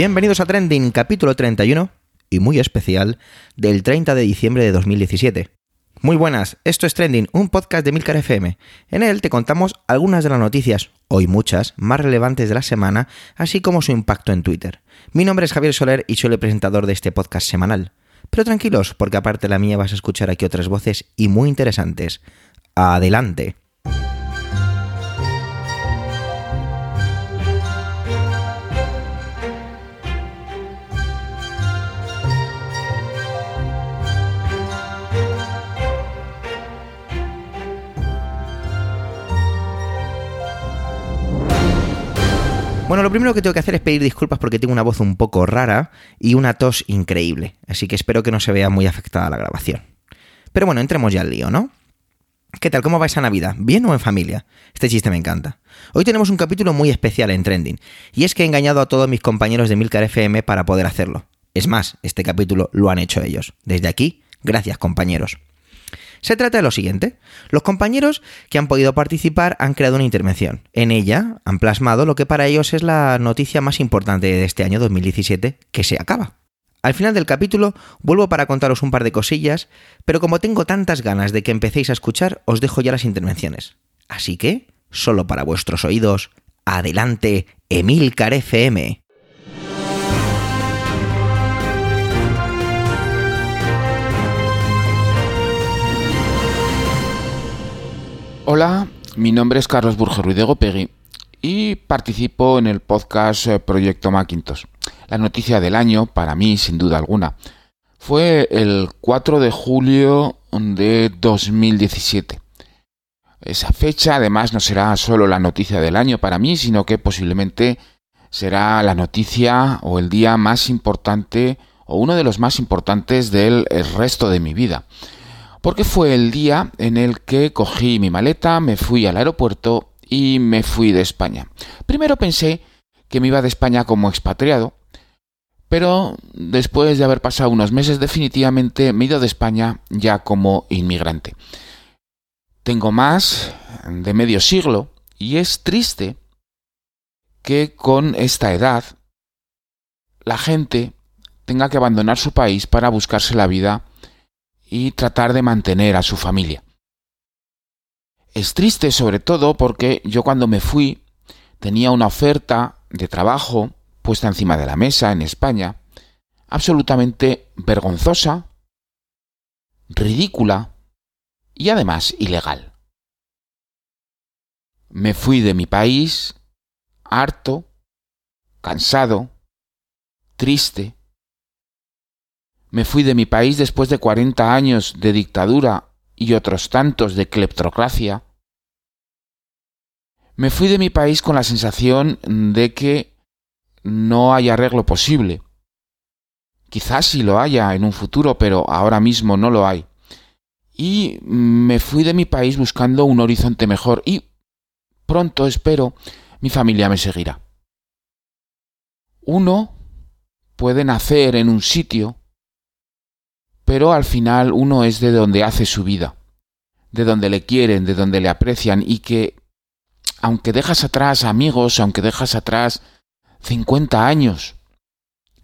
Bienvenidos a Trending, capítulo 31 y muy especial del 30 de diciembre de 2017. Muy buenas, esto es Trending, un podcast de Milcar FM. En él te contamos algunas de las noticias, hoy muchas, más relevantes de la semana, así como su impacto en Twitter. Mi nombre es Javier Soler y soy el presentador de este podcast semanal. Pero tranquilos, porque aparte de la mía vas a escuchar aquí otras voces y muy interesantes. Adelante. Bueno, lo primero que tengo que hacer es pedir disculpas porque tengo una voz un poco rara y una tos increíble, así que espero que no se vea muy afectada la grabación. Pero bueno, entremos ya al lío, ¿no? ¿Qué tal? ¿Cómo va esa Navidad? ¿Bien o en familia? Este chiste me encanta. Hoy tenemos un capítulo muy especial en Trending, y es que he engañado a todos mis compañeros de Milcar FM para poder hacerlo. Es más, este capítulo lo han hecho ellos. Desde aquí, gracias compañeros. Se trata de lo siguiente. Los compañeros que han podido participar han creado una intervención. En ella han plasmado lo que para ellos es la noticia más importante de este año 2017, que se acaba. Al final del capítulo vuelvo para contaros un par de cosillas, pero como tengo tantas ganas de que empecéis a escuchar, os dejo ya las intervenciones. Así que, solo para vuestros oídos, adelante, Emilcar FM. Hola, mi nombre es Carlos Burger Ruiz de Gopegui y participo en el podcast eh, Proyecto Macintosh. La noticia del año, para mí, sin duda alguna, fue el 4 de julio de 2017. Esa fecha, además, no será solo la noticia del año para mí, sino que posiblemente será la noticia o el día más importante o uno de los más importantes del resto de mi vida porque fue el día en el que cogí mi maleta, me fui al aeropuerto y me fui de España. Primero pensé que me iba de España como expatriado, pero después de haber pasado unos meses definitivamente me he ido de España ya como inmigrante. Tengo más de medio siglo y es triste que con esta edad la gente tenga que abandonar su país para buscarse la vida y tratar de mantener a su familia. Es triste sobre todo porque yo cuando me fui tenía una oferta de trabajo puesta encima de la mesa en España, absolutamente vergonzosa, ridícula y además ilegal. Me fui de mi país harto, cansado, triste, me fui de mi país después de 40 años de dictadura y otros tantos de cleptocracia. Me fui de mi país con la sensación de que no hay arreglo posible. Quizás sí lo haya en un futuro, pero ahora mismo no lo hay. Y me fui de mi país buscando un horizonte mejor y pronto, espero, mi familia me seguirá. Uno puede nacer en un sitio pero al final uno es de donde hace su vida, de donde le quieren, de donde le aprecian y que, aunque dejas atrás amigos, aunque dejas atrás 50 años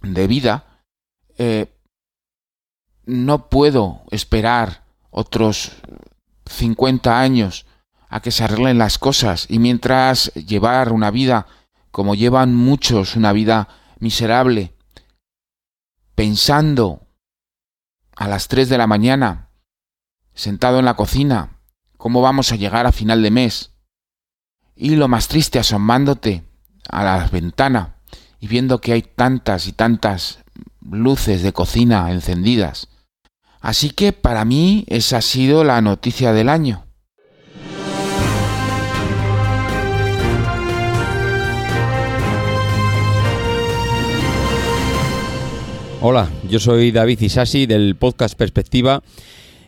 de vida, eh, no puedo esperar otros 50 años a que se arreglen las cosas. Y mientras llevar una vida como llevan muchos, una vida miserable, pensando a las 3 de la mañana, sentado en la cocina, ¿cómo vamos a llegar a final de mes? Y lo más triste, asomándote a la ventana y viendo que hay tantas y tantas luces de cocina encendidas. Así que para mí esa ha sido la noticia del año. Hola, yo soy David Isasi del podcast Perspectiva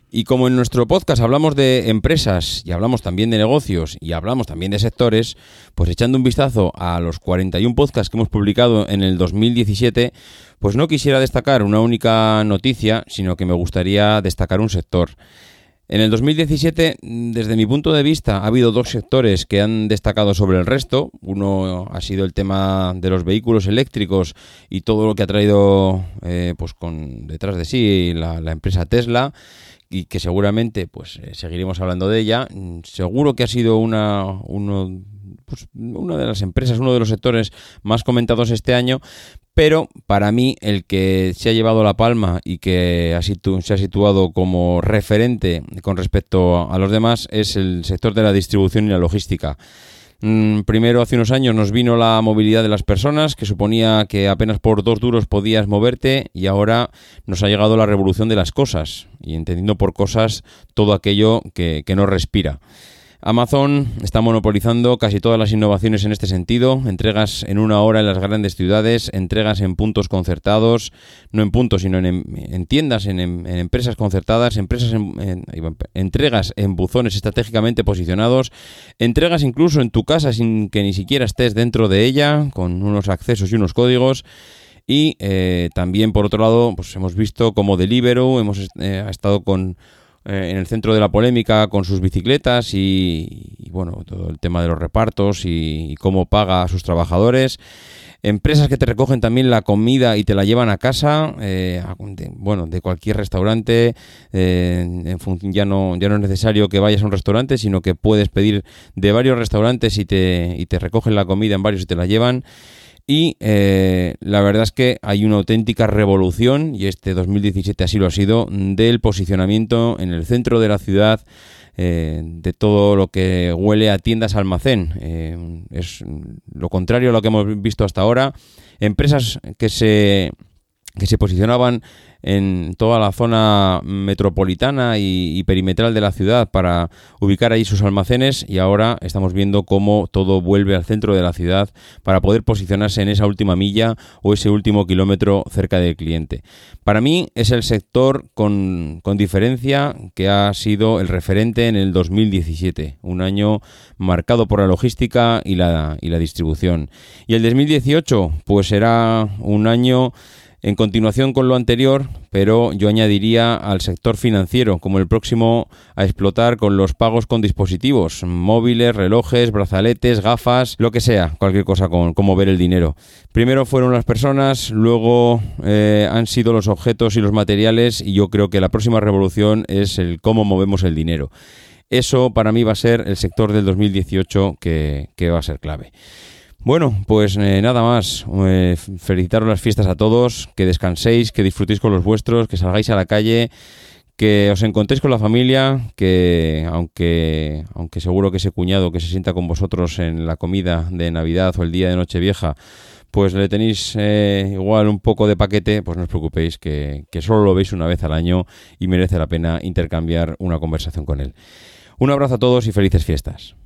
y como en nuestro podcast hablamos de empresas y hablamos también de negocios y hablamos también de sectores, pues echando un vistazo a los 41 podcasts que hemos publicado en el 2017, pues no quisiera destacar una única noticia, sino que me gustaría destacar un sector. En el 2017, desde mi punto de vista, ha habido dos sectores que han destacado sobre el resto. Uno ha sido el tema de los vehículos eléctricos y todo lo que ha traído pues con detrás de sí la, la empresa Tesla y que seguramente pues eh, seguiremos hablando de ella. Seguro que ha sido una, uno, pues, una de las empresas, uno de los sectores más comentados este año, pero para mí el que se ha llevado la palma y que se ha situado como referente con respecto a los demás es el sector de la distribución y la logística. Mm, primero, hace unos años nos vino la movilidad de las personas, que suponía que apenas por dos duros podías moverte, y ahora nos ha llegado la revolución de las cosas, y entendiendo por cosas todo aquello que, que no respira. Amazon está monopolizando casi todas las innovaciones en este sentido, entregas en una hora en las grandes ciudades, entregas en puntos concertados, no en puntos, sino en, tiendas, en, empresas concertadas, empresas entregas en buzones estratégicamente posicionados, entregas incluso en tu casa sin que ni siquiera estés dentro de ella, con unos accesos y unos códigos. Y eh, también, por otro lado, pues hemos visto como Deliveroo, hemos eh, estado con eh, en el centro de la polémica con sus bicicletas y, bueno, todo el tema de los repartos y, cómo paga a sus trabajadores. Empresas que te recogen también la comida y te la llevan a casa, eh, bueno, de cualquier restaurante. Eh, ya, no, ya no es necesario que vayas a un restaurante, sino que puedes pedir de varios restaurantes y te, y te recogen la comida en varios y te la llevan. Y eh, la verdad es que hay una auténtica revolución, y este 2017 así lo ha sido, del posicionamiento en el centro de la ciudad eh, de todo lo que huele a tiendas almacén. Eh, es lo contrario a lo que hemos visto hasta ahora. Empresas que se, que se posicionaban en toda la zona metropolitana y, perimetral de la ciudad para ubicar ahí sus almacenes y ahora estamos viendo cómo todo vuelve al centro de la ciudad para poder posicionarse en esa última milla o ese último kilómetro cerca del cliente. Para mí es el sector con, con diferencia que ha sido el referente en el 2017, un año marcado por la logística y la, y la distribución. Y el 2018 pues será un año en continuación con lo anterior, pero yo añadiría al sector financiero como el próximo a explotar con los pagos con dispositivos, móviles, relojes, brazaletes, gafas, lo que sea, cualquier cosa con cómo ver el dinero. Primero fueron las personas, luego eh, han sido los objetos y los materiales y yo creo que la próxima revolución es el cómo movemos el dinero. Eso para mí va a ser el sector del 2018 que, que va a ser clave. Bueno, pues eh, nada más. Eh, felicitaros las fiestas a todos, que descanséis, que disfrutéis con los vuestros, que salgáis a la calle, que os encontréis con la familia, que aunque, aunque seguro que ese cuñado que se sienta con vosotros en la comida de Navidad o el día de Nochevieja, pues le tenéis eh, igual un poco de paquete, pues no os preocupéis, que, que solo lo veis una vez al año y merece la pena intercambiar una conversación con él. Un abrazo a todos y felices fiestas.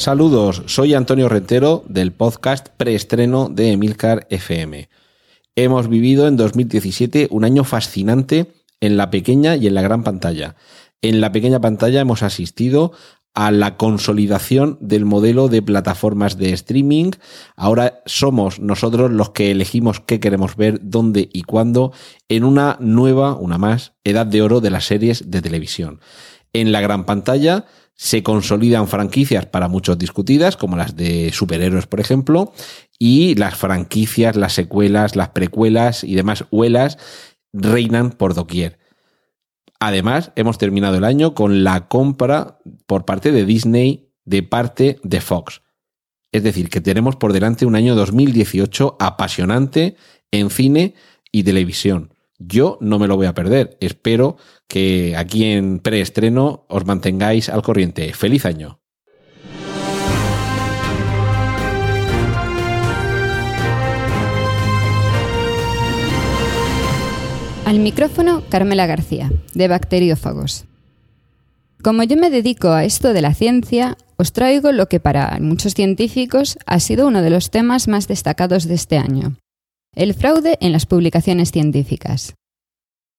Saludos, soy Antonio Rentero del podcast preestreno de Emilcar FM. Hemos vivido en 2017 un año fascinante en la pequeña y en la gran pantalla. En la pequeña pantalla hemos asistido a la consolidación del modelo de plataformas de streaming. Ahora somos nosotros los que elegimos qué queremos ver, dónde y cuándo en una nueva, una más, edad de oro de las series de televisión. En la gran pantalla se consolidan franquicias para muchos discutidas, como las de superhéroes, por ejemplo, y las franquicias, las secuelas, las precuelas y demás huelas reinan por doquier. Además, hemos terminado el año con la compra por parte de Disney de parte de Fox. Es decir, que tenemos por delante un año 2018 apasionante en cine y televisión. Yo no me lo voy a perder. Espero que aquí en preestreno os mantengáis al corriente. ¡Feliz año! Al micrófono, Carmela García, de Bacteriófagos. Como yo me dedico a esto de la ciencia, os traigo lo que para muchos científicos ha sido uno de los temas más destacados de este año, el fraude en las publicaciones científicas.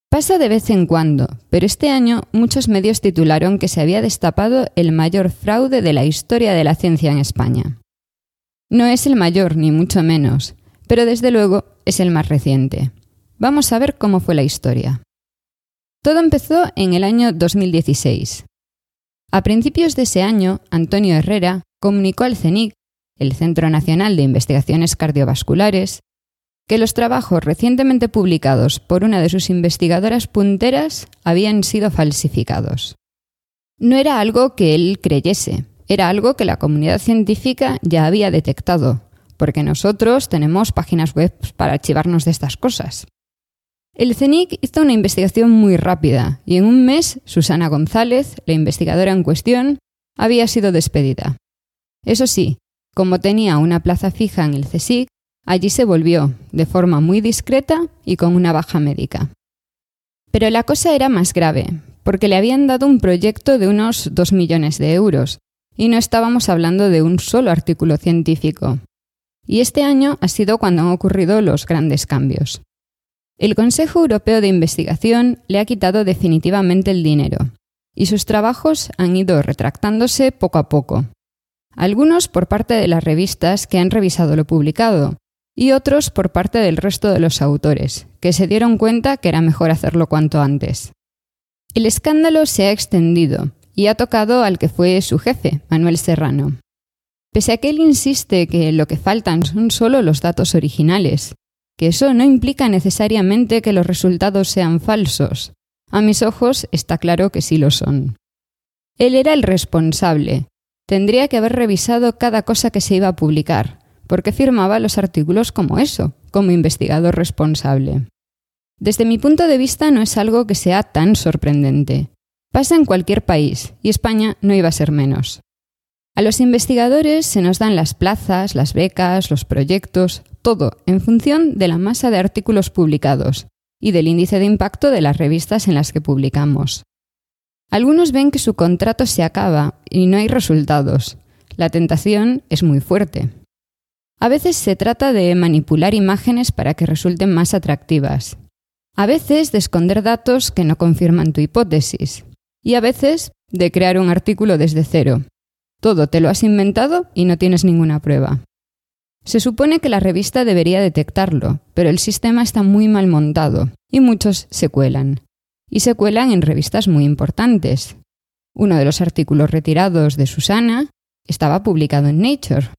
Pasa de vez en cuando, pero este año muchos medios titularon que se había destapado el mayor fraude de la historia de la ciencia en España. No es el mayor, ni mucho menos, pero desde luego es el más reciente. Vamos a ver cómo fue la historia. Todo empezó en el año 2016. A principios de ese año, Antonio Herrera comunicó al CENIC, el Centro Nacional de Investigaciones Cardiovasculares, que los trabajos recientemente publicados por una de sus investigadoras punteras habían sido falsificados. No era algo que él creyese, era algo que la comunidad científica ya había detectado, porque nosotros tenemos páginas web para archivarnos de estas cosas. El CENIC hizo una investigación muy rápida y en un mes Susana González, la investigadora en cuestión, había sido despedida. Eso sí, como tenía una plaza fija en el CSIC, allí se volvió, de forma muy discreta y con una baja médica. Pero la cosa era más grave, porque le habían dado un proyecto de unos 2 millones de euros, y no estábamos hablando de un solo artículo científico. Y este año ha sido cuando han ocurrido los grandes cambios. El Consejo Europeo de Investigación le ha quitado definitivamente el dinero, y sus trabajos han ido retractándose poco a poco. Algunos por parte de las revistas que han revisado lo publicado, y otros por parte del resto de los autores, que se dieron cuenta que era mejor hacerlo cuanto antes. El escándalo se ha extendido y ha tocado al que fue su jefe, Manuel Serrano. Pese a que él insiste que lo que faltan son solo los datos originales, que eso no implica necesariamente que los resultados sean falsos. A mis ojos está claro que sí lo son. Él era el responsable. Tendría que haber revisado cada cosa que se iba a publicar, porque firmaba los artículos como eso, como investigador responsable. Desde mi punto de vista no es algo que sea tan sorprendente. Pasa en cualquier país, y España no iba a ser menos. A los investigadores se nos dan las plazas, las becas, los proyectos, todo en función de la masa de artículos publicados y del índice de impacto de las revistas en las que publicamos. Algunos ven que su contrato se acaba y no hay resultados. La tentación es muy fuerte. A veces se trata de manipular imágenes para que resulten más atractivas. A veces de esconder datos que no confirman tu hipótesis. Y a veces de crear un artículo desde cero, todo te lo has inventado y no tienes ninguna prueba. Se supone que la revista debería detectarlo, pero el sistema está muy mal montado y muchos se cuelan. Y se cuelan en revistas muy importantes. Uno de los artículos retirados de Susana estaba publicado en Nature.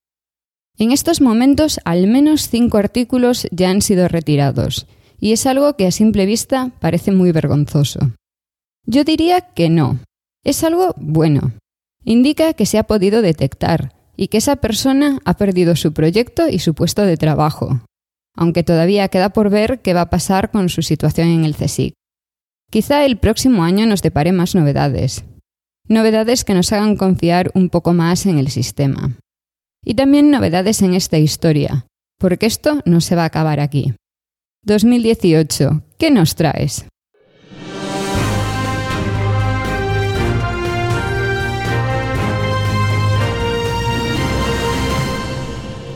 En estos momentos al menos cinco artículos ya han sido retirados, y es algo que a simple vista parece muy vergonzoso. Yo diría que no. Es algo bueno, indica que se ha podido detectar y que esa persona ha perdido su proyecto y su puesto de trabajo, aunque todavía queda por ver qué va a pasar con su situación en el CSIC. Quizá el próximo año nos depare más novedades, novedades que nos hagan confiar un poco más en el sistema. Y también novedades en esta historia, porque esto no se va a acabar aquí. 2018, ¿qué nos traes?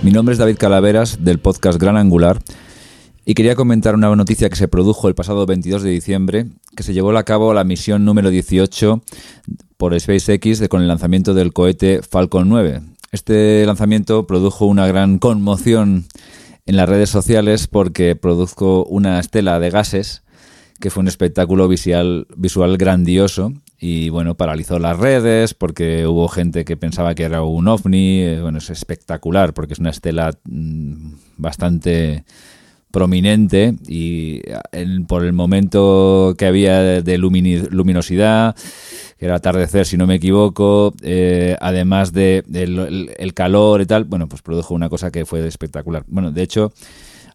Mi nombre es David Calaveras del podcast Gran Angular y quería comentar una noticia que se produjo el pasado 22 de diciembre, que se llevó a cabo la misión número 18 por SpaceX con el lanzamiento del cohete Falcon 9. Este lanzamiento produjo una gran conmoción en las redes sociales porque produjo una estela de gases que fue un espectáculo visual, visual grandioso y bueno, paralizó las redes porque hubo gente que pensaba que era un ovni, eh, bueno, es espectacular porque es una estela mm, bastante prominente y por el momento que había de, luminosidad, que era atardecer si no me equivoco, eh, además de el, calor y tal, bueno, pues produjo una cosa que fue espectacular. Bueno, de hecho,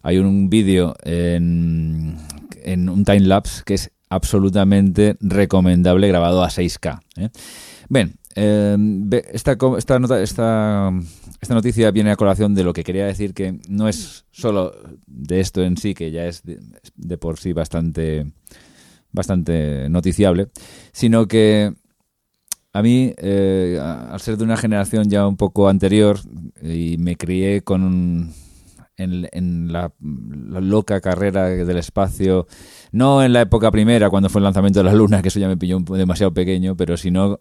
hay un vídeo en, en un time lapse que es absolutamente recomendable grabado a 6K. ¿eh? Bien, eh, esta, esta, nota, esta, esta, noticia viene a colación de lo que quería decir, que no es solo de esto en sí, que ya es de, por sí bastante, bastante noticiable, sino que a mí, eh, al ser de una generación ya un poco anterior, y me crié con en, la, loca carrera del espacio, no en la época primera, cuando fue el lanzamiento de la Luna, que eso ya me pilló demasiado pequeño, pero sino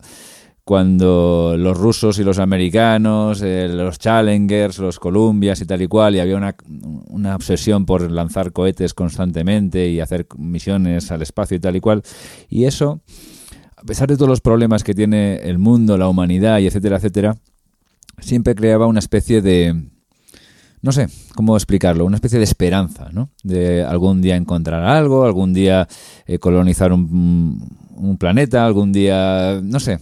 cuando los rusos y los americanos, eh, los Challengers, los Columbias y tal y cual, y había una, una, obsesión por lanzar cohetes constantemente y hacer misiones al espacio y tal y cual. Y eso, a pesar de todos los problemas que tiene el mundo, la humanidad y etcétera, etcétera, siempre creaba una especie de, no sé cómo explicarlo, una especie de esperanza, ¿no? De algún día encontrar algo, algún día eh, colonizar un, un, planeta, algún día, no sé.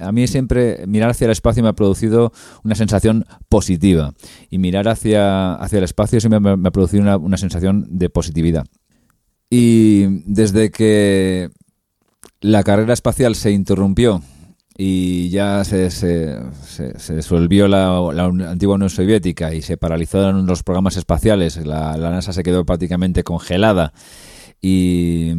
A mí siempre mirar hacia el espacio me ha producido una sensación positiva y mirar hacia, hacia el espacio siempre me, ha producido una, una sensación de positividad. Y desde que la carrera espacial se interrumpió y ya se, se, se, disolvió la, la, antigua Unión Soviética y se paralizaron los programas espaciales, la, la NASA se quedó prácticamente congelada y,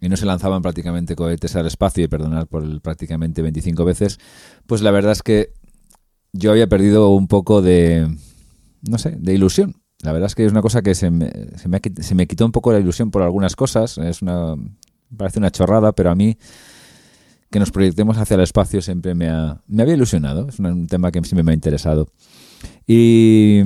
y, no se lanzaban prácticamente cohetes al espacio, y perdonad por el, prácticamente 25 veces, pues la verdad es que yo había perdido un poco de, no sé, de ilusión. La verdad es que es una cosa que se me, se me, se me quitó un poco la ilusión por algunas cosas, es una, parece una chorrada, pero a mí que nos proyectemos hacia el espacio siempre me, ha, me había ilusionado, es un tema que siempre me ha interesado. Y,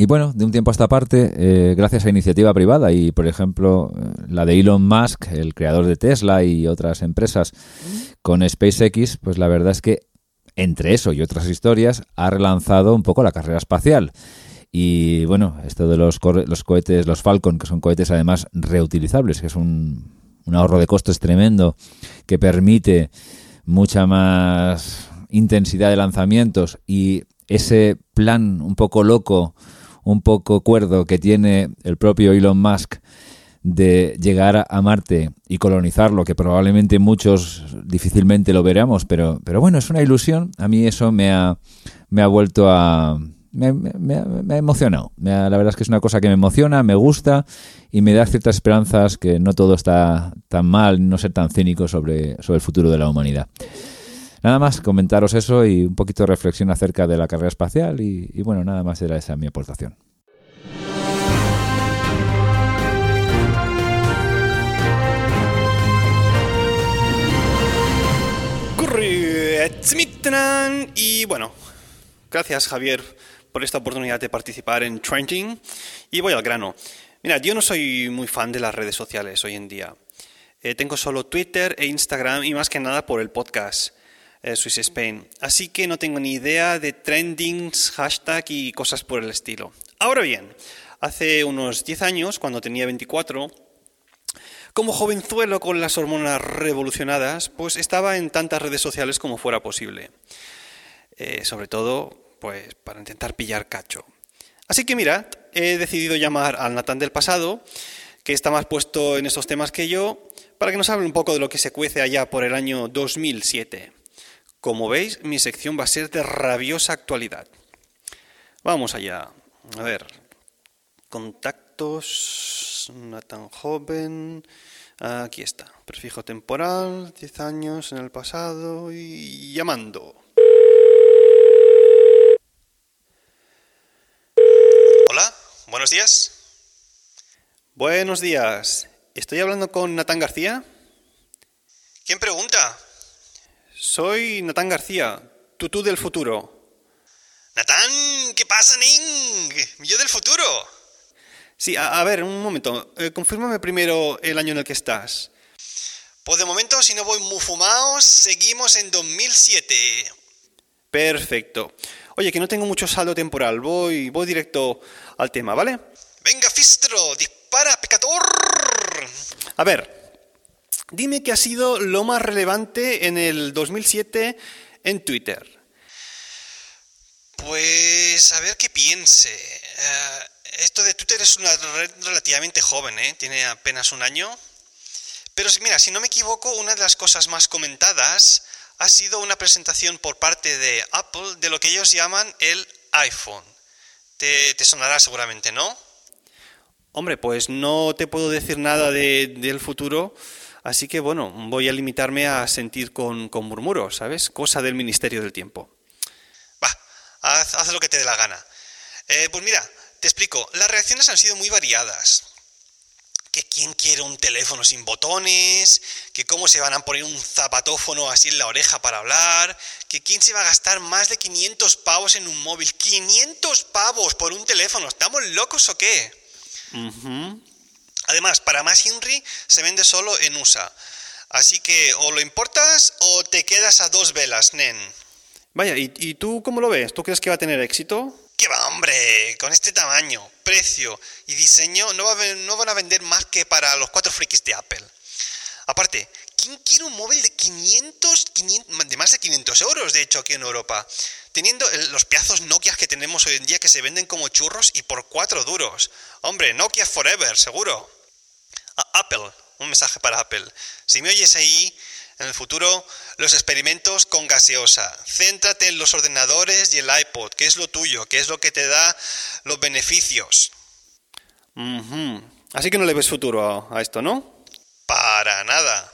y bueno, de un tiempo a esta parte, eh, gracias a iniciativa privada y, por ejemplo, la de Elon Musk, el creador de Tesla y otras empresas, con SpaceX, pues la verdad es que entre eso y otras historias ha relanzado un poco la carrera espacial. Y bueno, esto de los, los cohetes, los Falcon, que son cohetes además reutilizables, que es un, un ahorro de costes tremendo que permite mucha más intensidad de lanzamientos y ese plan un poco loco, un poco cuerdo que tiene el propio Elon Musk de llegar a Marte y colonizarlo, que probablemente muchos difícilmente lo veremos, pero, pero bueno, es una ilusión. A mí eso me ha, me ha vuelto a, me, me, me, ha emocionado. la verdad es que es una cosa que me emociona, me gusta y me da ciertas esperanzas que no todo está tan mal, no ser tan cínico sobre, sobre el futuro de la humanidad. Nada más, comentaros eso y un poquito de reflexión acerca de la carrera espacial y, bueno, nada más era esa mi aportación. Y bueno, gracias Javier por esta oportunidad de participar en Trending y voy al grano. Mira, yo no soy muy fan de las redes sociales hoy en día. Eh, tengo solo Twitter e Instagram y más que nada por el podcast eh, Swiss Spain. Así que no tengo ni idea de trendings, hashtag y cosas por el estilo. Ahora bien, hace unos 10 años, cuando tenía 24, como jovenzuelo con las hormonas revolucionadas, pues estaba en tantas redes sociales como fuera posible. Eh, sobre todo pues para intentar pillar cacho. Así que mira, he decidido llamar al Natán del pasado, que está más puesto en estos temas que yo, para que nos hable un poco de lo que se cuece allá por el año 2007. Como veis, mi sección va a ser de rabiosa actualidad. Vamos allá. A ver. Contactos. Natán joven. Aquí está. Prefijo temporal. 10 años en el pasado. Y llamando. Buenos días. Buenos días. ¿Estoy hablando con Natán García? ¿Quién pregunta? Soy Natán García, tutú del futuro. Natán, ¿qué pasa, Ning? Yo del futuro. Sí, a, a ver, un momento. Eh, confírmame primero el año en el que estás. Pues de momento, si no voy muy fumados, seguimos en 2007. Perfecto. Oye, que no tengo mucho saldo temporal, voy, voy directo al tema, ¿vale? Venga, Fistro, dispara, pecador. A ver, dime qué ha sido lo más relevante en el 2007 en Twitter. Pues a ver qué piense. Uh, esto de Twitter es una red relativamente joven, ¿eh? Tiene apenas un año. Pero mira, si no me equivoco, una de las cosas más comentadas ha sido una presentación por parte de Apple de lo que ellos llaman el iPhone. Te, te sonará seguramente, ¿no? Hombre, pues no te puedo decir nada de, del futuro, así que bueno, voy a limitarme a sentir con, con murmuros, ¿sabes? Cosa del Ministerio del Tiempo. Va, haz, haz lo que te dé la gana. Eh, pues mira, te explico, las reacciones han sido muy variadas. Que ¿quién quiere un teléfono sin botones? ¿Que cómo se van a poner un zapatófono así en la oreja para hablar? ¿Que quién se va a gastar más de 500 pavos en un móvil? ¡500 pavos por un teléfono! ¿Estamos locos o qué? Además, para más Henry se vende solo en USA. Así que o lo importas o te quedas a dos velas, nen. Vaya, ¿y, ¿y, tú cómo lo ves? ¿Tú crees que va a tener éxito? ¿Qué va, hombre? Con este tamaño, precio y diseño no, va a, no van a vender más que para los cuatro frikis de Apple. Aparte, ¿quién quiere un móvil de 500, 500, de más de 500 euros, de hecho, aquí en Europa? Teniendo los pedazos Nokia que tenemos hoy en día que se venden como churros y por cuatro duros. Hombre, Nokia Forever, seguro. A Apple, un mensaje para Apple. Si me oyes ahí, en el futuro, los experimentos con gaseosa. Céntrate en los ordenadores y el iPod, que es lo tuyo, que es lo que te da los beneficios. Así que no le ves futuro a, a, esto, ¿no? Para nada.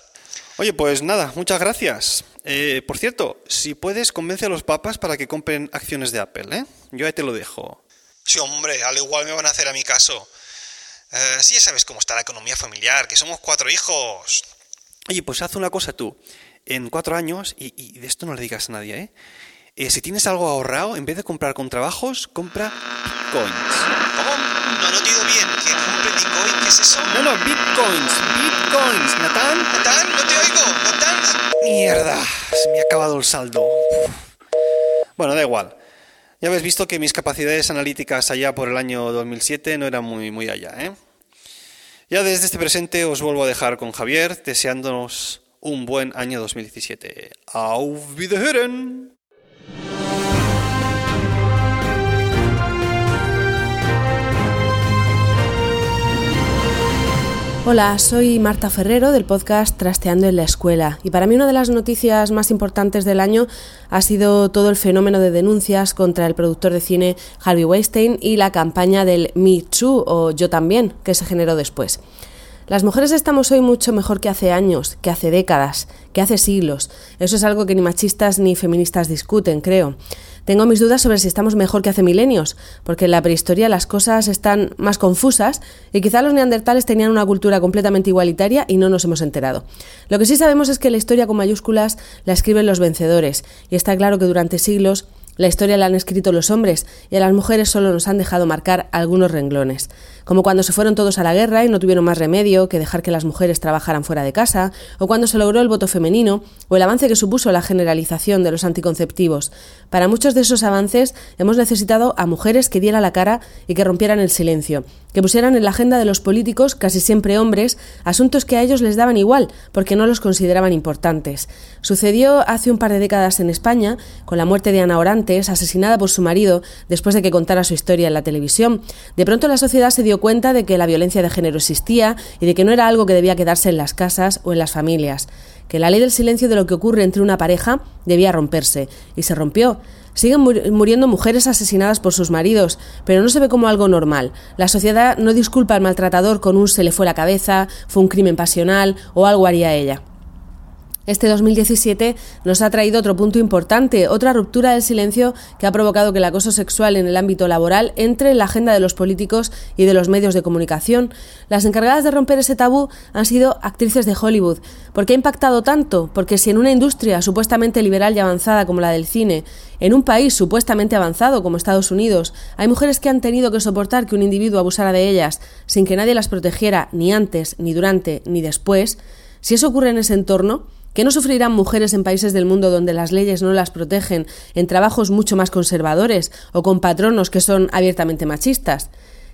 Oye, pues nada, muchas gracias. Eh, por cierto, si puedes, convence a los papas para que compren acciones de Apple, ¿eh? Yo ahí te lo dejo. Sí, hombre, al igual me van a hacer a mi caso. Eh, sí, ya sabes cómo está la economía familiar, que somos cuatro hijos. Oye, pues haz una cosa tú. En cuatro años, y, y de esto no le digas a nadie, ¿eh? ¿eh? Si tienes algo ahorrado, en vez de comprar con trabajos, compra bitcoins. ¿Cómo? No, te he oído bien. ¿Que compre bitcoin? ¿Qué es eso? No, no, bitcoins, bitcoins. ¿Natán? ¿Natán? No te oigo. ¿Natán? Mierda, se me ha acabado el saldo. Bueno, da igual. Ya habéis visto que mis capacidades analíticas allá por el año 2007 no eran muy, muy allá, ¿eh? Ya desde este presente os vuelvo a dejar con Javier, deseándonos un buen año 2017. Auf Wiederhören! Hola, soy Marta Ferrero del podcast Trasteando en la Escuela y para mí una de las noticias más importantes del año ha sido todo el fenómeno de denuncias contra el productor de cine Harvey Weinstein y la campaña del Me Too o Yo también que se generó después. Las mujeres estamos hoy mucho mejor que hace años, que hace décadas, que hace siglos. Eso es algo que ni machistas ni feministas discuten, creo. Tengo mis dudas sobre si estamos mejor que hace milenios, porque en la prehistoria las cosas están más confusas y quizá los neandertales tenían una cultura completamente igualitaria y no nos hemos enterado. Lo que sí sabemos es que la historia con mayúsculas la escriben los vencedores, y está claro que durante siglos la historia la han escrito los hombres y a las mujeres solo nos han dejado marcar algunos renglones, como cuando se fueron todos a la guerra y no tuvieron más remedio que dejar que las mujeres trabajaran fuera de casa, o cuando se logró el voto femenino, o el avance que supuso la generalización de los anticonceptivos. Para muchos de esos avances hemos necesitado a mujeres que dieran la cara y que rompieran el silencio, que pusieran en la agenda de los políticos, casi siempre hombres, asuntos que a ellos les daban igual, porque no los consideraban importantes. Sucedió hace un par de décadas en España, con la muerte de Ana Orantes, asesinada por su marido después de que contara su historia en la televisión. De pronto la sociedad se dio cuenta de que la violencia de género existía y de que no era algo que debía quedarse en las casas o en las familias, que la ley del silencio de lo que ocurre entre una pareja debía romperse, y se rompió. Siguen muriendo mujeres asesinadas por sus maridos, pero no se ve como algo normal. La sociedad no disculpa al maltratador con un se le fue la cabeza, fue un crimen pasional o algo haría ella. Este 2017 nos ha traído otro punto importante, otra ruptura del silencio que ha provocado que el acoso sexual en el ámbito laboral entre en la agenda de los políticos y de los medios de comunicación. Las encargadas de romper ese tabú han sido actrices de Hollywood. ¿Por qué ha impactado tanto? Porque si en una industria supuestamente liberal y avanzada como la del cine, en un país supuestamente avanzado como Estados Unidos, hay mujeres que han tenido que soportar que un individuo abusara de ellas sin que nadie las protegiera ni antes, ni durante, ni después, si eso ocurre en ese entorno, ¿Qué no sufrirán mujeres en países del mundo donde las leyes no las protegen, en trabajos mucho más conservadores o con patronos que son abiertamente machistas?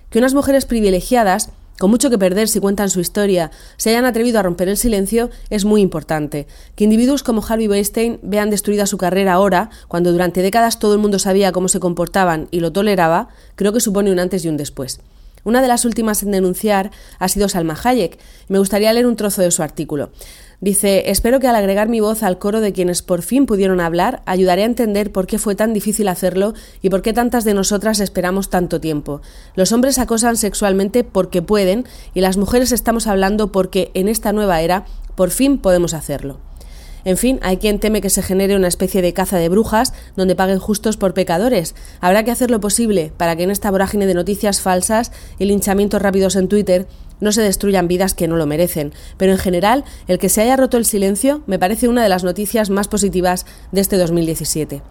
Que unas mujeres privilegiadas, con mucho que perder si cuentan su historia, se hayan atrevido a romper el silencio es muy importante. Que individuos como Harvey Weinstein vean destruida su carrera ahora, cuando durante décadas todo el mundo sabía cómo se comportaban y lo toleraba, creo que supone un antes y un después. Una de las últimas en denunciar ha sido Salma Hayek. Me gustaría leer un trozo de su artículo. Dice, espero que al agregar mi voz al coro de quienes por fin pudieron hablar, ayudaré a entender por qué fue tan difícil hacerlo y por qué tantas de nosotras esperamos tanto tiempo. Los hombres acosan sexualmente porque pueden y las mujeres estamos hablando porque en esta nueva era por fin podemos hacerlo. En fin, hay quien teme que se genere una especie de caza de brujas donde paguen justos por pecadores. Habrá que hacer lo posible para que en esta vorágine de noticias falsas y linchamientos rápidos en Twitter no se destruyan vidas que no lo merecen. Pero en general, el que se haya roto el silencio me parece una de las noticias más positivas de este 2017.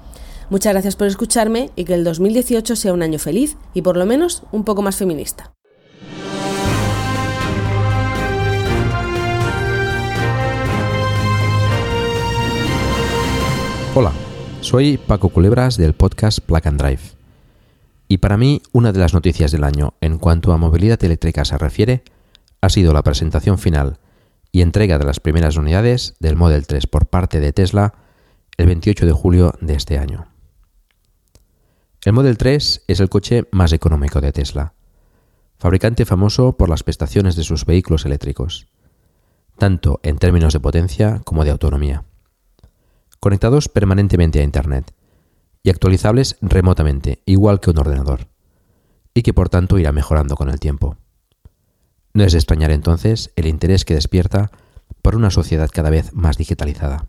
Muchas gracias por escucharme y que el 2018 sea un año feliz y por lo menos un poco más feminista. Hola, soy Paco Culebras del podcast Plug and Drive. Y para mí, una de las noticias del año en cuanto a movilidad eléctrica se refiere ha sido la presentación final y entrega de las primeras unidades del Model 3 por parte de Tesla el 28 de julio de este año. El Model 3 es el coche más económico de Tesla, fabricante famoso por las prestaciones de sus vehículos eléctricos, tanto en términos de potencia como de autonomía conectados permanentemente a Internet y actualizables remotamente, igual que un ordenador, y que por tanto irá mejorando con el tiempo. No es de extrañar entonces el interés que despierta por una sociedad cada vez más digitalizada.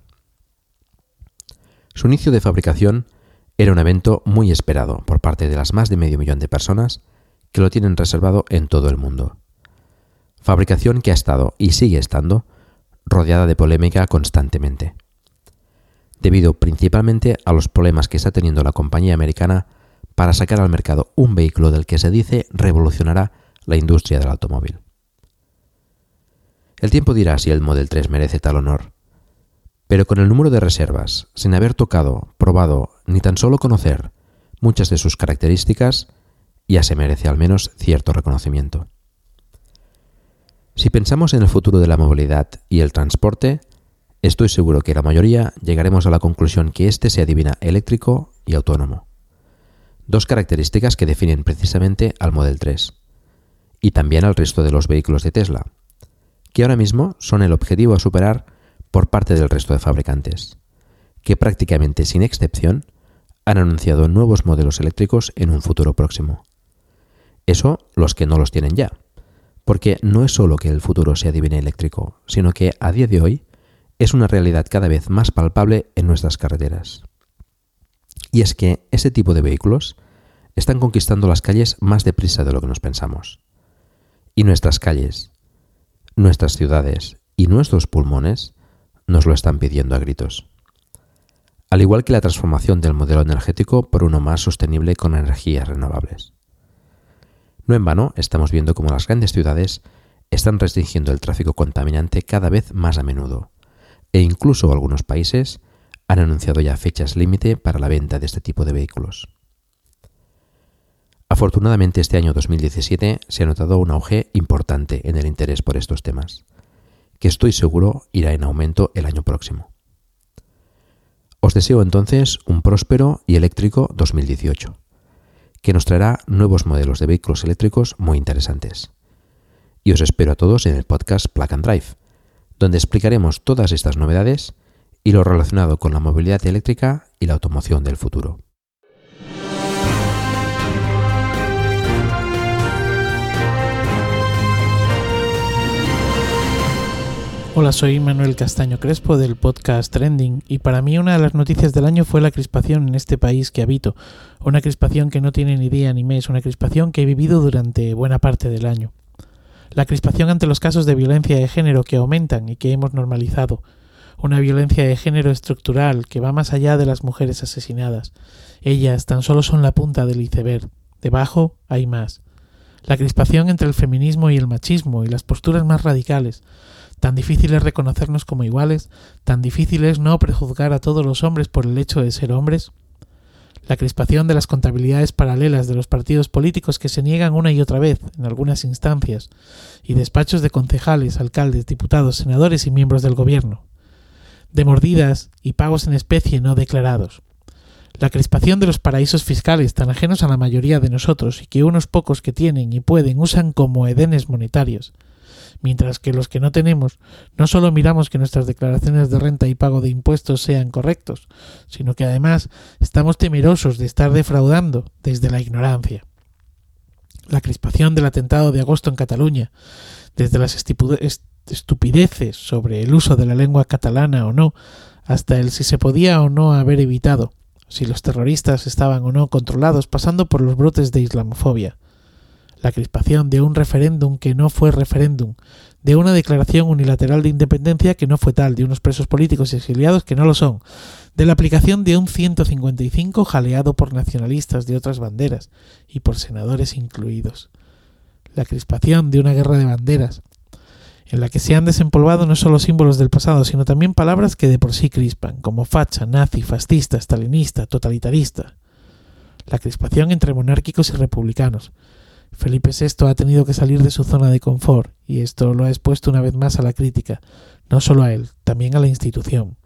Su inicio de fabricación era un evento muy esperado por parte de las más de medio millón de personas que lo tienen reservado en todo el mundo. Fabricación que ha estado y sigue estando rodeada de polémica constantemente debido principalmente a los problemas que está teniendo la compañía americana para sacar al mercado un vehículo del que se dice revolucionará la industria del automóvil. El tiempo dirá si el Model 3 merece tal honor, pero con el número de reservas, sin haber tocado, probado ni tan solo conocer muchas de sus características, ya se merece al menos cierto reconocimiento. Si pensamos en el futuro de la movilidad y el transporte, Estoy seguro que la mayoría llegaremos a la conclusión que éste se adivina eléctrico y autónomo. Dos características que definen precisamente al Model 3 y también al resto de los vehículos de Tesla, que ahora mismo son el objetivo a superar por parte del resto de fabricantes, que prácticamente sin excepción han anunciado nuevos modelos eléctricos en un futuro próximo. Eso los que no los tienen ya, porque no es solo que el futuro se adivine eléctrico, sino que a día de hoy es una realidad cada vez más palpable en nuestras carreteras. Y es que ese tipo de vehículos están conquistando las calles más deprisa de lo que nos pensamos. Y nuestras calles, nuestras ciudades y nuestros pulmones nos lo están pidiendo a gritos. Al igual que la transformación del modelo energético por uno más sostenible con energías renovables. No en vano estamos viendo cómo las grandes ciudades están restringiendo el tráfico contaminante cada vez más a menudo, e incluso algunos países han anunciado ya fechas límite para la venta de este tipo de vehículos. Afortunadamente este año 2017 se ha notado un auge importante en el interés por estos temas, que estoy seguro irá en aumento el año próximo. Os deseo entonces un próspero y eléctrico 2018, que nos traerá nuevos modelos de vehículos eléctricos muy interesantes. Y os espero a todos en el podcast Plug and Drive, donde explicaremos todas estas novedades y lo relacionado con la movilidad eléctrica y la automoción del futuro. Hola, soy Manuel Castaño Crespo del podcast Trending y para mí una de las noticias del año fue la crispación en este país que habito, una crispación que no tiene ni día ni mes, una crispación que he vivido durante buena parte del año la crispación ante los casos de violencia de género que aumentan y que hemos normalizado, una violencia de género estructural que va más allá de las mujeres asesinadas. Ellas tan solo son la punta del iceberg, debajo hay más. La crispación entre el feminismo y el machismo y las posturas más radicales, tan difícil es reconocernos como iguales, tan difícil es no prejuzgar a todos los hombres por el hecho de ser hombres la crispación de las contabilidades paralelas de los partidos políticos que se niegan una y otra vez, en algunas instancias, y despachos de concejales, alcaldes, diputados, senadores y miembros del gobierno, de mordidas y pagos en especie no declarados, la crispación de los paraísos fiscales tan ajenos a la mayoría de nosotros y que unos pocos que tienen y pueden usan como edenes monetarios, mientras que los que no tenemos no solo miramos que nuestras declaraciones de renta y pago de impuestos sean correctos, sino que además estamos temerosos de estar defraudando desde la ignorancia. La crispación del atentado de agosto en Cataluña, desde las estupideces sobre el uso de la lengua catalana o no, hasta el si se podía o no haber evitado, si los terroristas estaban o no controlados, pasando por los brotes de islamofobia. La crispación de un referéndum que no fue referéndum, de una declaración unilateral de independencia que no fue tal, de unos presos políticos y exiliados que no lo son, de la aplicación de un 155 jaleado por nacionalistas de otras banderas y por senadores incluidos. La crispación de una guerra de banderas, en la que se han desempolvado no solo símbolos del pasado, sino también palabras que de por sí crispan, como facha, nazi, fascista, stalinista, totalitarista. La crispación entre monárquicos y republicanos. Felipe VI ha tenido que salir de su zona de confort, y esto lo ha expuesto una vez más a la crítica, no solo a él, también a la institución.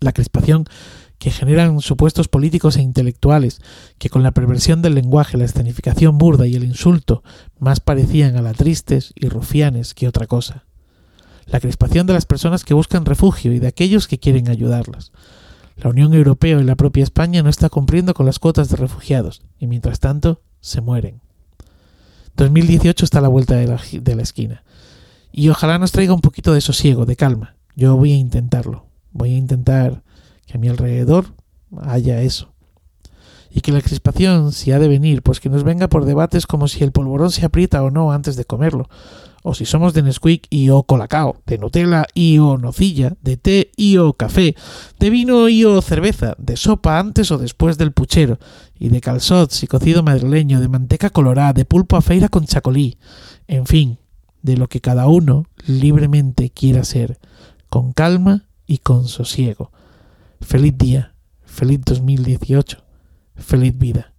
La crispación que generan supuestos políticos e intelectuales que con la perversión del lenguaje, la escenificación burda y el insulto más parecían a la tristes y rufianes que otra cosa. La crispación de las personas que buscan refugio y de aquellos que quieren ayudarlas. La Unión Europea y la propia España no está cumpliendo con las cuotas de refugiados y mientras tanto se mueren. 2018 está a la vuelta de la, esquina y ojalá nos traiga un poquito de sosiego, de calma. Yo voy a intentarlo. Voy a intentar que a mi alrededor haya eso. Y que la crispación, si ha de venir, pues que nos venga por debates como si el polvorón se aprieta o no antes de comerlo, o si somos de Nesquik y o colacao, de Nutella y o nocilla, de té y o café, de vino y o cerveza, de sopa antes o después del puchero, y de calzots y cocido madrileño, de manteca colorada, de pulpo a feira con chacolí, en fin, de lo que cada uno libremente quiera ser, con calma y con sosiego. Feliz día, feliz 2018, feliz vida.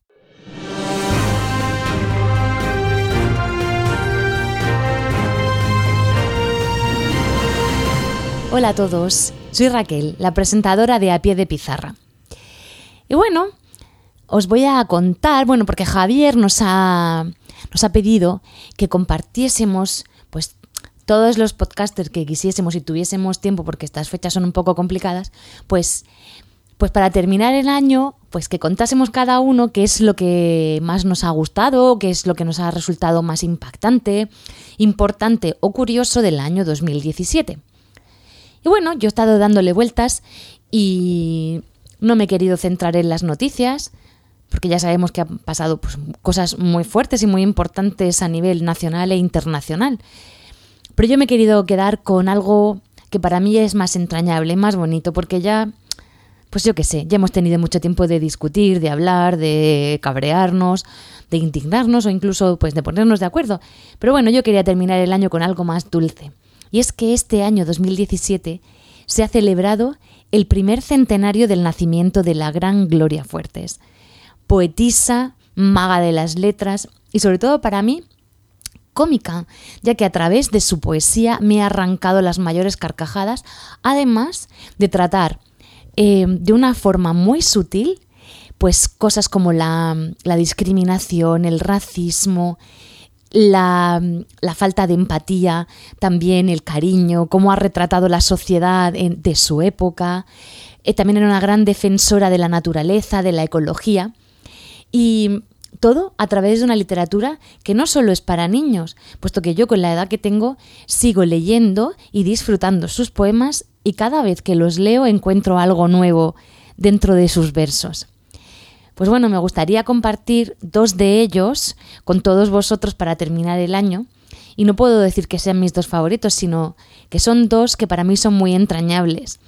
Hola a todos, soy Raquel, la presentadora de A Pie de Pizarra. Y bueno, os voy a contar, bueno, porque Javier nos ha, nos ha pedido que compartiésemos pues todos los podcasters que quisiésemos y tuviésemos tiempo, porque estas fechas son un poco complicadas, pues, pues para terminar el año, pues que contásemos cada uno qué es lo que más nos ha gustado, qué es lo que nos ha resultado más impactante, importante o curioso del año 2017. Y bueno, yo he estado dándole vueltas y no me he querido centrar en las noticias, porque ya sabemos que han pasado pues, cosas muy fuertes y muy importantes a nivel nacional e internacional. Pero yo me he querido quedar con algo que para mí es más entrañable, más bonito, porque ya, pues yo qué sé, ya hemos tenido mucho tiempo de discutir, de hablar, de cabrearnos, de indignarnos o incluso pues de ponernos de acuerdo. Pero bueno, yo quería terminar el año con algo más dulce. Y es que este año 2017 se ha celebrado el primer centenario del nacimiento de la gran Gloria Fuertes, poetisa, maga de las letras y sobre todo para mí cómica, ya que a través de su poesía me ha arrancado las mayores carcajadas, además de tratar eh, de una forma muy sutil pues cosas como la, la discriminación, el racismo, la, falta de empatía, también el cariño, cómo ha retratado la sociedad de su época. Eh, también era una gran defensora de la naturaleza, de la ecología. Y todo a través de una literatura que no solo es para niños, puesto que yo con la edad que tengo sigo leyendo y disfrutando sus poemas y cada vez que los leo encuentro algo nuevo dentro de sus versos. Pues bueno, me gustaría compartir dos de ellos con todos vosotros para terminar el año. Y no puedo decir que sean mis dos favoritos, sino que son dos que para mí son muy entrañables.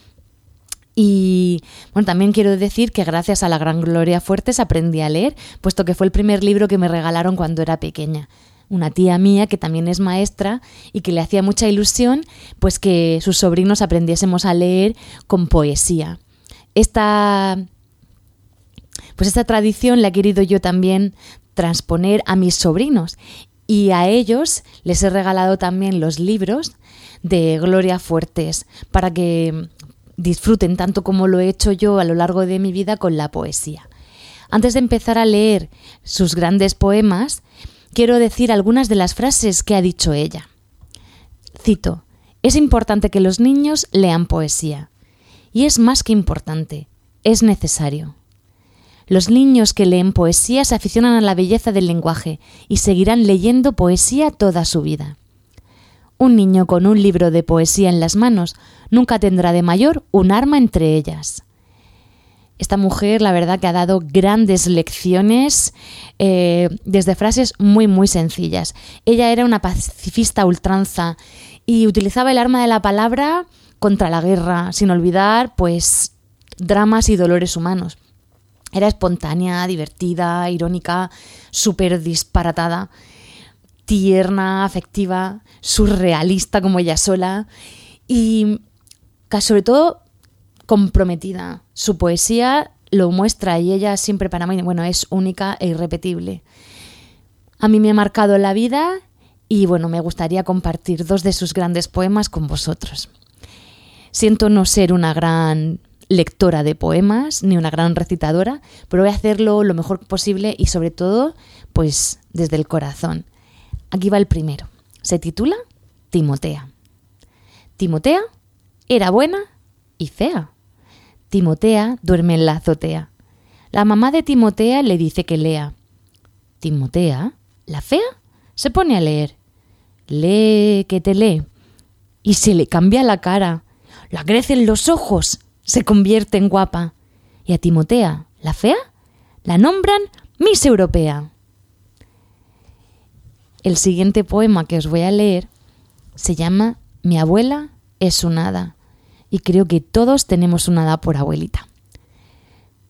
Y bueno, también quiero decir que gracias a la gran Gloria Fuertes aprendí a leer, puesto que fue el primer libro que me regalaron cuando era pequeña. Una tía mía que también es maestra y que le hacía mucha ilusión pues que sus sobrinos aprendiésemos a leer con poesía. Esta pues esta tradición la he querido yo también transponer a mis sobrinos y a ellos les he regalado también los libros de Gloria Fuertes para que disfruten tanto como lo he hecho yo a lo largo de mi vida con la poesía. Antes de empezar a leer sus grandes poemas, quiero decir algunas de las frases que ha dicho ella. Cito, es importante que los niños lean poesía. Y es más que importante, es necesario. Los niños que leen poesía se aficionan a la belleza del lenguaje y seguirán leyendo poesía toda su vida. Un niño con un libro de poesía en las manos nunca tendrá de mayor un arma entre ellas. Esta mujer, la verdad, que ha dado grandes lecciones eh, desde frases muy, muy sencillas. Ella era una pacifista ultranza y utilizaba el arma de la palabra contra la guerra, sin olvidar, pues, dramas y dolores humanos. Era espontánea, divertida, irónica, súper disparatada, tierna, afectiva, surrealista como ella sola y sobre todo comprometida. Su poesía lo muestra y ella siempre para mí, bueno, es única e irrepetible. A mí me ha marcado la vida y bueno, me gustaría compartir dos de sus grandes poemas con vosotros. Siento no ser una gran lectora de poemas ni una gran recitadora, pero voy a hacerlo lo mejor posible y sobre todo, pues desde el corazón. Aquí va el primero. Se titula Timotea. Timotea era buena y fea. Timotea duerme en la azotea. La mamá de Timotea le dice que lea. Timotea, la fea, se pone a leer. Lee que te lee. Y se le cambia la cara. La crecen los ojos. Se convierte en guapa. Y a Timotea, la fea, la nombran Miss Europea. El siguiente poema que os voy a leer se llama Mi abuela es un hada y creo que todos tenemos una hada por abuelita.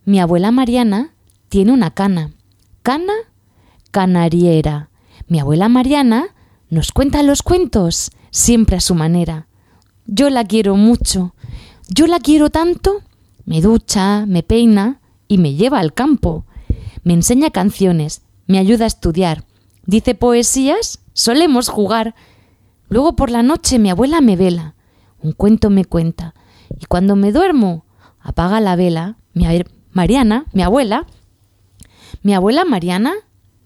Mi abuela Mariana tiene una cana. Cana canariera. Mi abuela Mariana nos cuenta los cuentos, siempre a su manera. Yo la quiero mucho. Yo la quiero tanto. Me ducha, me peina y me lleva al campo. Me enseña canciones, me ayuda a estudiar. Dice poesías, solemos jugar. Luego por la noche mi abuela me vela un cuento me cuenta. Y cuando me duermo, apaga la vela, mi Mariana, mi abuela, mi abuela Mariana,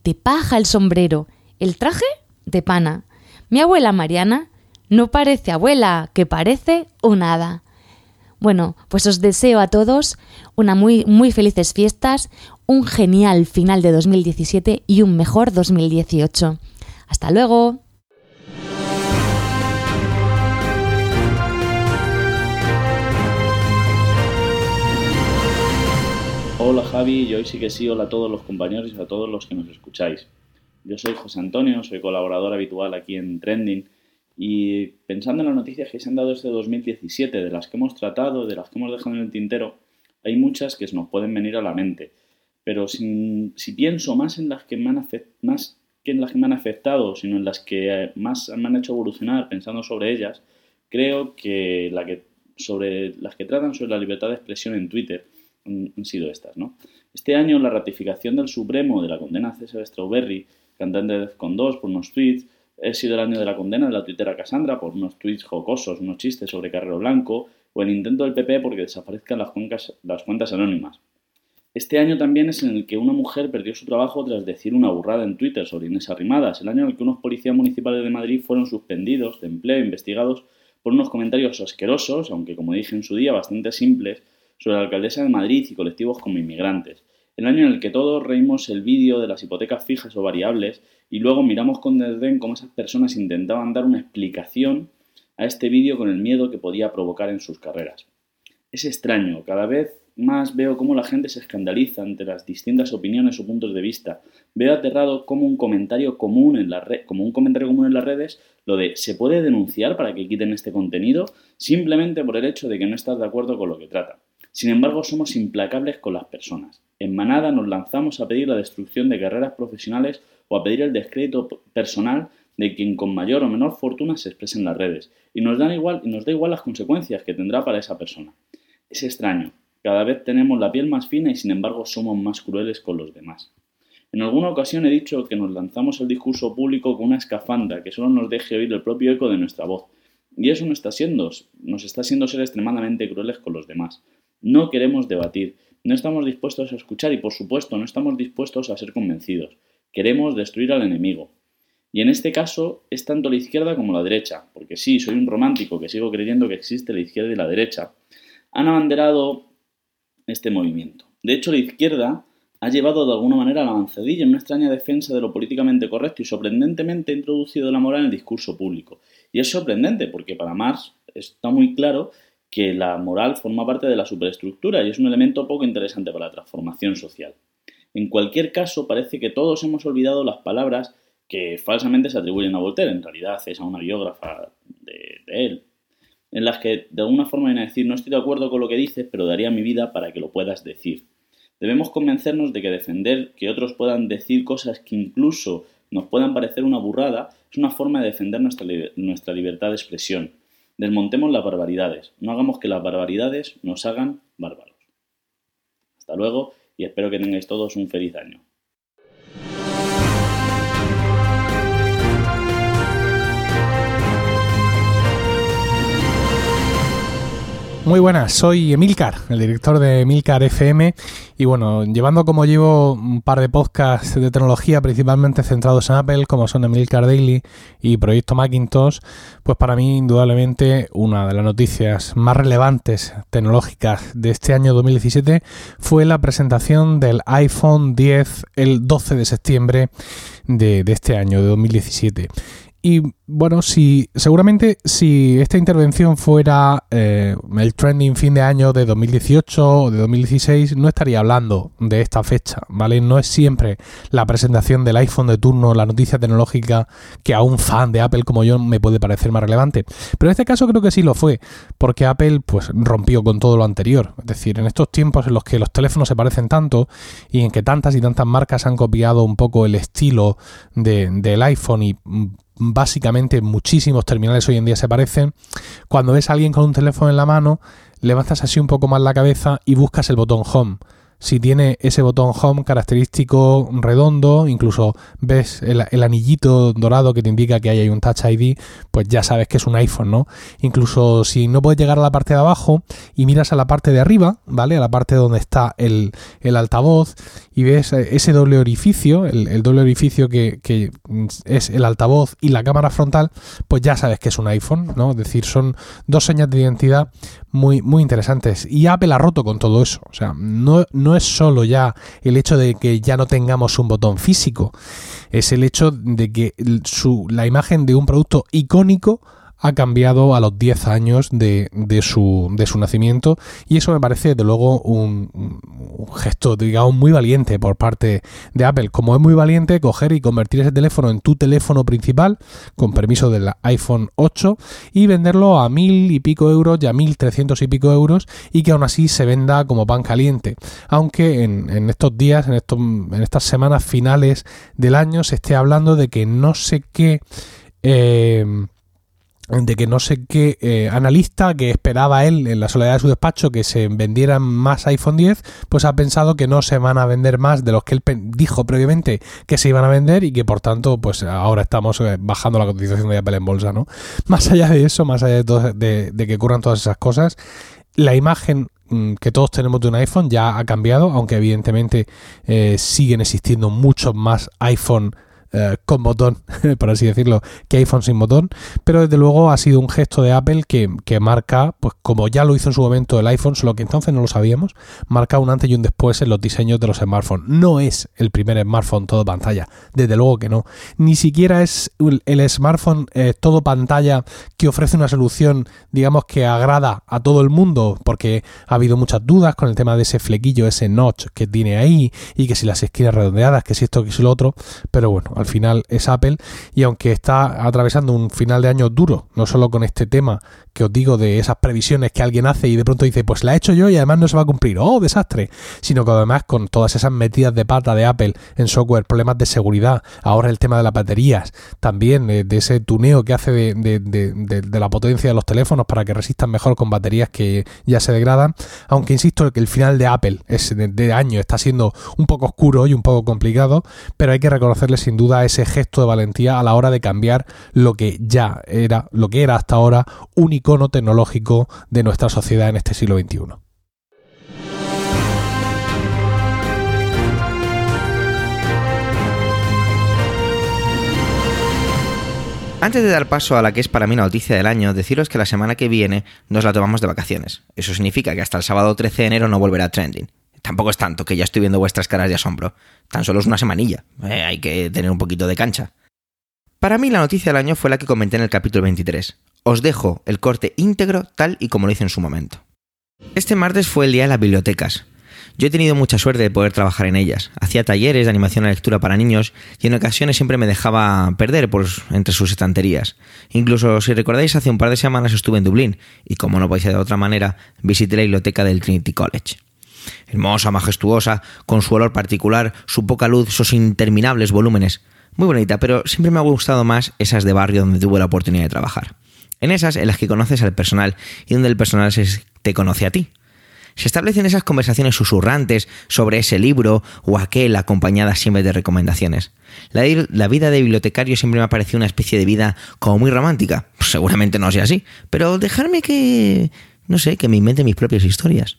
de paja el sombrero, el traje de pana. Mi abuela Mariana no parece abuela, que parece un hada. Bueno, pues os deseo a todos una muy, muy felices fiestas, un genial final de 2017 y un mejor 2018. Hasta luego. Hola Javi y hoy sí que sí, hola a todos los compañeros y a todos los que nos escucháis. Yo soy José Antonio, soy colaborador habitual aquí en Trending y pensando en las noticias que se han dado este 2017, de las que hemos tratado, de las que hemos dejado en el tintero, hay muchas que nos pueden venir a la mente. Pero si, pienso más en las que más que en las que me han afectado, sino en las que eh, más me han hecho evolucionar pensando sobre ellas, creo que sobre las que tratan sobre la libertad de expresión en Twitter han sido estas, ¿no? Este año la ratificación del Supremo de la condena a César Strawberry, cantante de Defcon 2, por unos tweets, ha sido el año de la condena de la tuitera Cassandra por unos tweets jocosos, unos chistes sobre Carrero Blanco, o el intento del PP porque desaparezcan las, las cuentas anónimas. Este año también es en el que una mujer perdió su trabajo tras decir una burrada en Twitter sobre Inés Arrimadas, el año en el que unos policías municipales de Madrid fueron suspendidos de empleo investigados por unos comentarios asquerosos, aunque como dije en su día bastante simples, sobre la alcaldesa de Madrid y colectivos como inmigrantes. El año en el que todos reímos el vídeo de las hipotecas fijas o variables y luego miramos con desdén cómo esas personas intentaban dar una explicación a este vídeo con el miedo que podía provocar en sus carreras. Es extraño, cada vez más veo cómo la gente se escandaliza ante las distintas opiniones o puntos de vista. Veo aterrado como un comentario común en la como un comentario común en las redes lo de ¿se puede denunciar para que quiten este contenido? simplemente por el hecho de que no estás de acuerdo con lo que trata. Sin embargo, somos implacables con las personas. En manada nos lanzamos a pedir la destrucción de carreras profesionales o a pedir el descrédito personal de quien con mayor o menor fortuna se expresa en las redes, y nos, dan igual, y nos da igual las consecuencias que tendrá para esa persona. Es extraño, cada vez tenemos la piel más fina y sin embargo somos más crueles con los demás. En alguna ocasión he dicho que nos lanzamos al discurso público con una escafanda que solo nos deje oír el propio eco de nuestra voz. Y eso no está siendo, nos está siendo ser extremadamente crueles con los demás. No queremos debatir, no estamos dispuestos a escuchar y por supuesto no estamos dispuestos a ser convencidos. Queremos destruir al enemigo. Y en este caso es tanto la izquierda como la derecha, porque sí, soy un romántico que sigo creyendo que existe la izquierda y la derecha, han abanderado este movimiento. De hecho, la izquierda ha llevado de alguna manera la avanzadilla en una extraña defensa de lo políticamente correcto y sorprendentemente ha introducido la moral en el discurso público. Y es sorprendente porque para Marx está muy claro que la moral forma parte de la superestructura y es un elemento poco interesante para la transformación social. En cualquier caso, parece que todos hemos olvidado las palabras que falsamente se atribuyen a Voltaire, en realidad es a una biógrafa de, él, en las que de alguna forma viene a decir no estoy de acuerdo con lo que dices, pero daría mi vida para que lo puedas decir. Debemos convencernos de que defender que otros puedan decir cosas que incluso nos puedan parecer una burrada es una forma de defender nuestra, nuestra libertad de expresión. Desmontemos las barbaridades, no hagamos que las barbaridades nos hagan bárbaros. Hasta luego y espero que tengáis todos un feliz año. Muy buenas, soy Emilcar, el director de Emilcar FM y bueno, llevando como llevo un par de podcasts de tecnología principalmente centrados en Apple, como son Emilcar Daily y Proyecto Macintosh, pues para mí indudablemente una de las noticias más relevantes tecnológicas de este año 2017 fue la presentación del iPhone 10 el 12 de septiembre de, de este año, de 2017. Y bueno, si seguramente si esta intervención fuera eh, el trending fin de año de 2018 o de 2016, no estaría hablando de esta fecha, ¿vale? No es siempre la presentación del iPhone de turno, la noticia tecnológica que a un fan de Apple como yo me puede parecer más relevante. Pero en este caso creo que sí lo fue, porque Apple pues rompió con todo lo anterior. Es decir, en estos tiempos en los que los teléfonos se parecen tanto y en que tantas y tantas marcas han copiado un poco el estilo del iPhone y mm, básicamente muchísimos terminales hoy en día se parecen. Cuando ves a alguien con un teléfono en la mano, levantas así un poco más la cabeza y buscas el botón home si tiene ese botón home característico redondo, incluso ves el, anillito dorado que te indica que hay un Touch ID, pues ya sabes que es un iPhone, ¿no? Incluso si no puedes llegar a la parte de abajo y miras a la parte de arriba, ¿vale? A la parte donde está el, altavoz y ves ese doble orificio, el, doble orificio que, que, es el altavoz y la cámara frontal, pues ya sabes que es un iPhone, ¿no? Es decir, son dos señas de identidad muy, muy interesantes. Y Apple ha roto con todo eso. O sea, no, no es solo ya el hecho de que ya no tengamos un botón físico, es el hecho de que la imagen de un producto icónico ha cambiado a los 10 años de, de, su, de su nacimiento y eso me parece de luego un, gesto digamos muy valiente por parte de Apple. Como es muy valiente coger y convertir ese teléfono en tu teléfono principal con permiso del iPhone 8 y venderlo a mil y pico euros y a mil trescientos y pico euros y que aún así se venda como pan caliente. Aunque en, en estos días en, estos, en estas semanas finales del año se esté hablando de que no sé qué eh, de que no sé qué eh, analista que esperaba él en la soledad de su despacho que se vendieran más iPhone 10, pues ha pensado que no se van a vender más de los que él dijo previamente que se iban a vender y que por tanto pues ahora estamos eh, bajando la cotización de Apple en bolsa, ¿no? Más allá de eso, más allá de, de, que ocurran todas esas cosas, la imagen mm, que todos tenemos de un iPhone ya ha cambiado, aunque evidentemente eh, siguen existiendo muchos más iPhone eh, con botón, por así decirlo, que iPhone sin botón, pero desde luego ha sido un gesto de Apple que, marca, pues como ya lo hizo en su momento el iPhone, solo que entonces no lo sabíamos, marca un antes y un después en los diseños de los smartphones. No es el primer smartphone todo pantalla, desde luego que no. Ni siquiera es el smartphone eh, todo pantalla que ofrece una solución, digamos, que agrada a todo el mundo, porque ha habido muchas dudas con el tema de ese flequillo, ese notch que tiene ahí, y que si las esquinas redondeadas, que si esto, que si lo otro, pero bueno, al final es Apple y aunque está atravesando un final de año duro, no solo con este tema que os digo de esas previsiones que alguien hace y de pronto dice, pues la he hecho yo y además no se va a cumplir, oh, desastre, sino que además con todas esas metidas de pata de Apple en software, problemas de seguridad, ahora el tema de las baterías, también eh, de ese tuneo que hace de, la potencia de los teléfonos para que resistan mejor con baterías que ya se degradan, aunque insisto que el final de Apple es de año está siendo un poco oscuro y un poco complicado, pero hay que reconocerle sin duda ese gesto de valentía a la hora de cambiar lo que ya era, lo que era hasta ahora un icono tecnológico de nuestra sociedad en este siglo XXI. Antes de dar paso a la que es para mí la noticia del año, deciros que la semana que viene nos la tomamos de vacaciones. Eso significa que hasta el sábado 13 de enero no volverá trending. Tampoco es tanto, que ya estoy viendo vuestras caras de asombro. Tan solo es una semanilla. Eh, hay que tener un poquito de cancha. Para mí la noticia del año fue la que comenté en el capítulo 23. Os dejo el corte íntegro tal y como lo hice en su momento. Este martes fue el día de las bibliotecas. Yo he tenido mucha suerte de poder trabajar en ellas. Hacía talleres de animación a lectura para niños y en ocasiones siempre me dejaba perder por entre sus estanterías. Incluso, si recordáis, hace un par de semanas estuve en Dublín y, como no podía ser de otra manera, visité la biblioteca del Trinity College. Hermosa, majestuosa, con su olor particular, su poca luz, sus interminables volúmenes. Muy bonita, pero siempre me ha gustado más esas de barrio donde tuve la oportunidad de trabajar. En esas en las que conoces al personal y donde el personal te conoce a ti. Se establecen esas conversaciones susurrantes sobre ese libro o aquel acompañadas siempre de recomendaciones. La, la, vida de bibliotecario siempre me ha parecido una especie de vida como muy romántica. Pues seguramente no sea así, pero dejarme que, no sé, que me invente mis propias historias.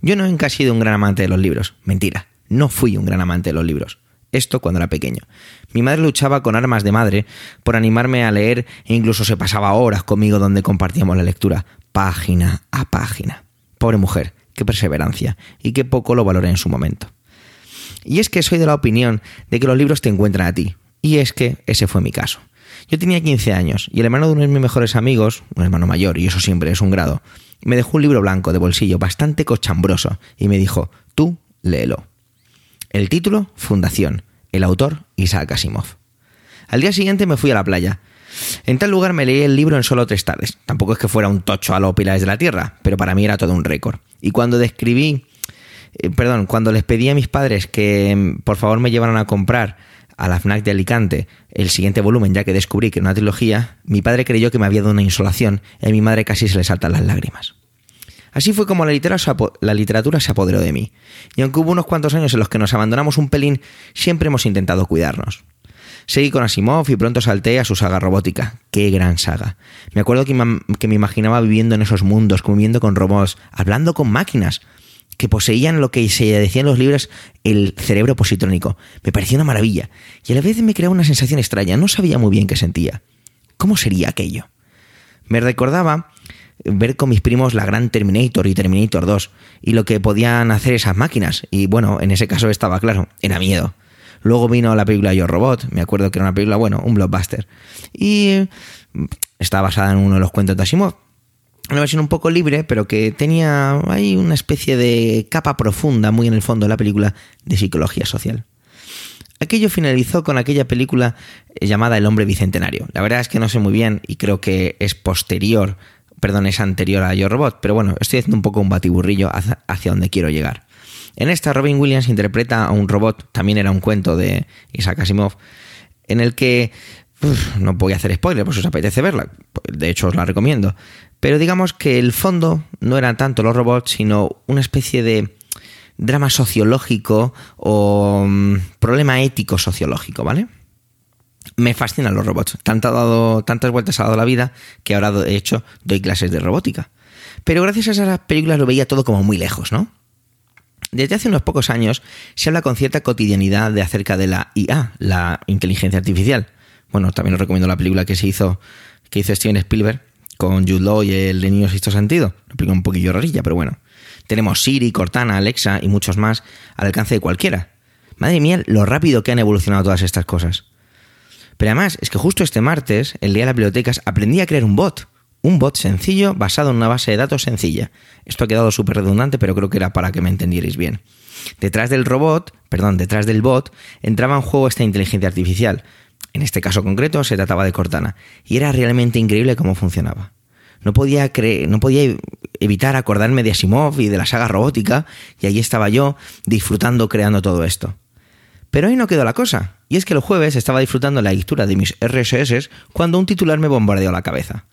Yo no he sido un gran amante de los libros. Mentira, no fui un gran amante de los libros. Esto cuando era pequeño. Mi madre luchaba con armas de madre por animarme a leer e incluso se pasaba horas conmigo donde compartíamos la lectura, página a página. Pobre mujer, qué perseverancia y qué poco lo valoré en su momento. Y es que soy de la opinión de que los libros te encuentran a ti. Y es que ese fue mi caso. Yo tenía 15 años y el hermano de uno de mis mejores amigos, un hermano mayor, y eso siempre es un grado, me dejó un libro blanco de bolsillo bastante cochambroso y me dijo, tú léelo. El título, Fundación. El autor, Isaac Asimov. Al día siguiente me fui a la playa. En tal lugar me leí el libro en solo tres tardes. Tampoco es que fuera un tocho a los pilares de la tierra, pero para mí era todo un récord. Y cuando describí, eh, perdón, cuando les pedí a mis padres que mm, por favor me llevaran a comprar a la FNAC de Alicante el siguiente volumen, ya que descubrí que era una trilogía, mi padre creyó que me había dado una insolación y a mi madre casi se le saltan las lágrimas. Así fue como la literatura, se apoderó de mí. Y aunque hubo unos cuantos años en los que nos abandonamos un pelín, siempre hemos intentado cuidarnos. Seguí con Asimov y pronto salté a su saga robótica. ¡Qué gran saga! Me acuerdo que, me imaginaba viviendo en esos mundos, conviviendo con robots, hablando con máquinas que poseían lo que se decía en los libros el cerebro positrónico. Me parecía una maravilla y a la vez me creaba una sensación extraña. No sabía muy bien qué sentía. ¿Cómo sería aquello? Me recordaba ver con mis primos la gran Terminator y Terminator 2 y lo que podían hacer esas máquinas. Y bueno, en ese caso estaba claro, era miedo. Luego vino la película Yo Robot, me acuerdo que era una película, bueno, un blockbuster. Y está basada en uno de los cuentos de Asimov. Una versión un poco libre, pero que tenía ahí una especie de capa profunda, muy en el fondo de la película, de psicología social. Aquello finalizó con aquella película llamada El hombre bicentenario. La verdad es que no sé muy bien y creo que es posterior perdón, es anterior a Yo Robot, pero bueno, estoy haciendo un poco un batiburrillo hacia, donde quiero llegar. En esta, Robin Williams interpreta a un robot, también era un cuento de Isaac Asimov, en el que no voy a hacer spoiler, pues os apetece verla, de hecho os la recomiendo, pero digamos que el fondo no eran tanto los robots, sino una especie de drama sociológico o mm, problema ético sociológico, ¿vale? me fascinan los robots. Tanto dado, tantas vueltas ha dado la vida que ahora, de hecho, doy clases de robótica. Pero gracias a esas películas lo veía todo como muy lejos, ¿no? Desde hace unos pocos años se habla con cierta cotidianidad de acerca de la IA, la inteligencia artificial. Bueno, también os recomiendo la película que se hizo, que hizo Steven Spielberg con Jude Law y el de Niño Sexto Sentido. Una película un poquillo rarilla, pero bueno. Tenemos Siri, Cortana, Alexa y muchos más al alcance de cualquiera. Madre mía, lo rápido que han evolucionado todas estas cosas. Pero además es que justo este martes, el día de las bibliotecas, aprendí a crear un bot. Un bot sencillo basado en una base de datos sencilla. Esto ha quedado súper redundante, pero creo que era para que me entendierais bien. Detrás del robot, perdón, detrás del bot, entraba en juego esta inteligencia artificial. En este caso concreto se trataba de Cortana. Y era realmente increíble cómo funcionaba. No podía, no podía evitar acordarme de Asimov y de la saga robótica, y ahí estaba yo disfrutando creando todo esto. Pero ahí no quedó la cosa, y es que el jueves estaba disfrutando la lectura de mis RSS cuando un titular me bombardeó la cabeza.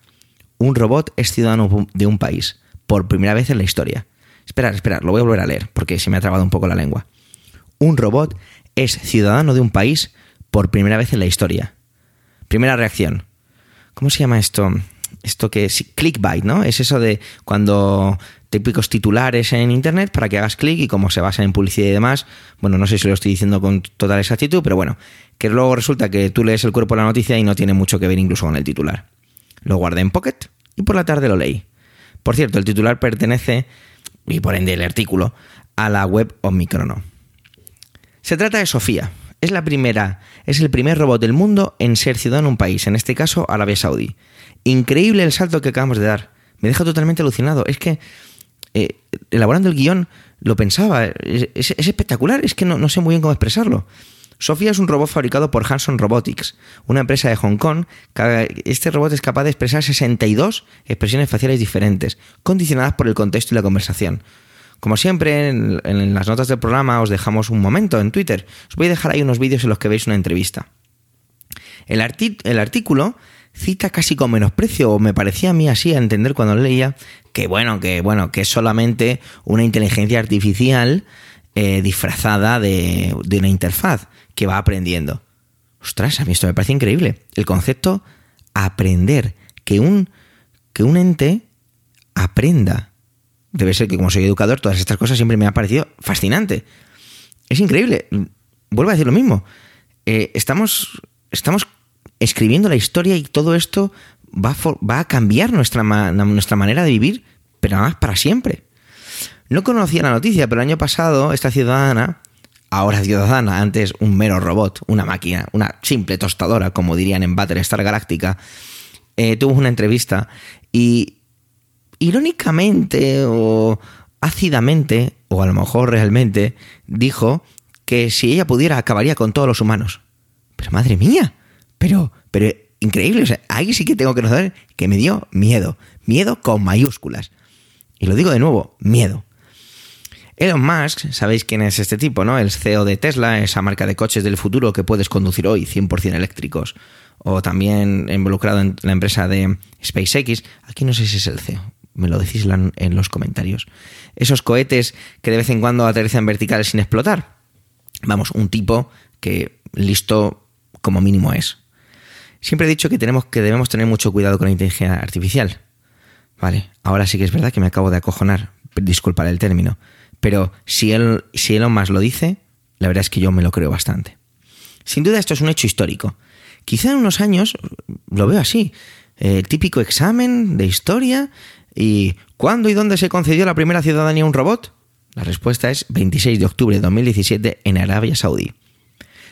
Un robot es ciudadano de un país, por primera vez en la historia. Esperar, esperar, lo voy a volver a leer, porque se me ha trabado un poco la lengua. Un robot es ciudadano de un país por primera vez en la historia. Primera reacción. ¿Cómo se llama esto? Esto que es clickbait, ¿no? Es eso de cuando típicos titulares en internet para que hagas clic y como se basa en publicidad y demás, bueno, no sé si lo estoy diciendo con total exactitud, pero bueno, que luego resulta que tú lees el cuerpo de la noticia y no tiene mucho que ver incluso con el titular. Lo guardé en Pocket y por la tarde lo leí. Por cierto, el titular pertenece, y por ende el artículo, a la web Omicrono. Se trata de Sofía. Es la primera, es el primer robot del mundo en ser ciudadano en un país, en este caso Arabia Saudí. Increíble el salto que acabamos de dar. Me deja totalmente alucinado. Es que eh, elaborando el guion lo pensaba. Es, espectacular. Es que no sé muy bien cómo expresarlo. Sofía es un robot fabricado por Hanson Robotics, una empresa de Hong Kong. Este robot es capaz de expresar 62 expresiones faciales diferentes, condicionadas por el contexto y la conversación. Como siempre, en, las notas del programa os dejamos un momento en Twitter. Os voy a dejar ahí unos vídeos en los que veis una entrevista. El, el artículo cita casi con menosprecio, o me parecía a mí así a entender cuando leía, que bueno, que bueno, que es solamente una inteligencia artificial eh, disfrazada de, de una interfaz que va aprendiendo. Ostras, a mí esto me parece increíble. El concepto aprender, que un, que un ente aprenda. Debe ser que como soy educador, todas estas cosas siempre me ha parecido fascinante. Es increíble. Vuelvo a decir lo mismo. Eh, estamos, estamos escribiendo la historia y todo esto va va a cambiar nuestra, nuestra manera de vivir, pero además para siempre. No conocía la noticia, pero el año pasado esta ciudadana ahora ciudadana, antes un mero robot, una máquina, una simple tostadora, como dirían en Battlestar Galáctica, eh, tuvo una entrevista y irónicamente o ácidamente, o a lo mejor realmente, dijo que si ella pudiera acabaría con todos los humanos. Pero madre mía, pero, pero increíble, o sea, ahí sí que tengo que saber que me dio miedo, miedo con mayúsculas. Y lo digo de nuevo, miedo. Elon Musk, sabéis quién es este tipo, ¿no? El CEO de Tesla, esa marca de coches del futuro que puedes conducir hoy 100% eléctricos. O también involucrado en la empresa de SpaceX. Aquí no sé si es el CEO, me lo decís en los comentarios. Esos cohetes que de vez en cuando aterrizan verticales sin explotar. Vamos, un tipo que listo como mínimo es. Siempre he dicho que, tenemos, que debemos tener mucho cuidado con la inteligencia artificial. Vale, ahora sí que es verdad que me acabo de acojonar, disculpar el término. Pero si, él, si Elon Musk lo dice, la verdad es que yo me lo creo bastante. Sin duda esto es un hecho histórico. Quizá en unos años lo veo así. El típico examen de historia y ¿cuándo y dónde se concedió la primera ciudadanía a un robot? La respuesta es 26 de octubre de 2017 en Arabia Saudí.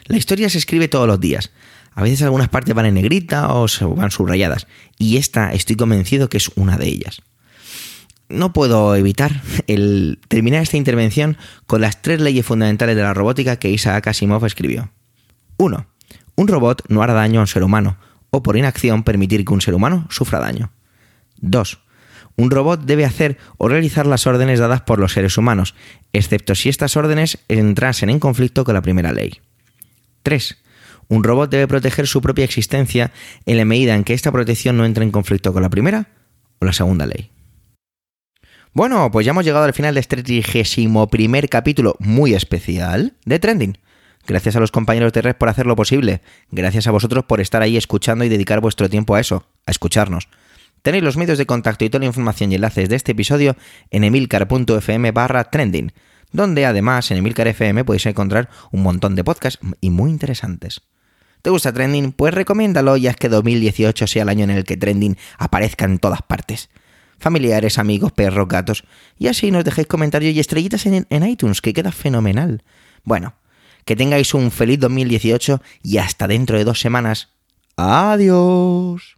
La historia se escribe todos los días. A veces algunas partes van en negrita o van subrayadas. Y esta estoy convencido que es una de ellas no puedo evitar el terminar esta intervención con las tres leyes fundamentales de la robótica que Isaac Asimov escribió. 1. Un robot no hará daño a un ser humano, o por inacción permitir que un ser humano sufra daño. 2. Un robot debe hacer o realizar las órdenes dadas por los seres humanos, excepto si estas órdenes entrasen en conflicto con la primera ley. 3. Un robot debe proteger su propia existencia en la medida en que esta protección no entre en conflicto con la primera o la segunda ley. Bueno, pues ya hemos llegado al final de este 31 primer capítulo muy especial de Trending. Gracias a los compañeros de Red por hacerlo posible. Gracias a vosotros por estar ahí escuchando y dedicar vuestro tiempo a eso, a escucharnos. Tenéis los medios de contacto y toda la información y enlaces de este episodio en emilcar.fm barra trending, donde además en Emilcar FM podéis encontrar un montón de podcasts y muy interesantes. ¿Te gusta Trending? Pues recomiéndalo ya es que 2018 sea el año en el que Trending aparezca en todas partes familiares, amigos, perros, gatos. Y así nos dejéis comentarios y estrellitas en iTunes, que queda fenomenal. Bueno, que tengáis un feliz 2018 y hasta dentro de dos semanas. Adiós.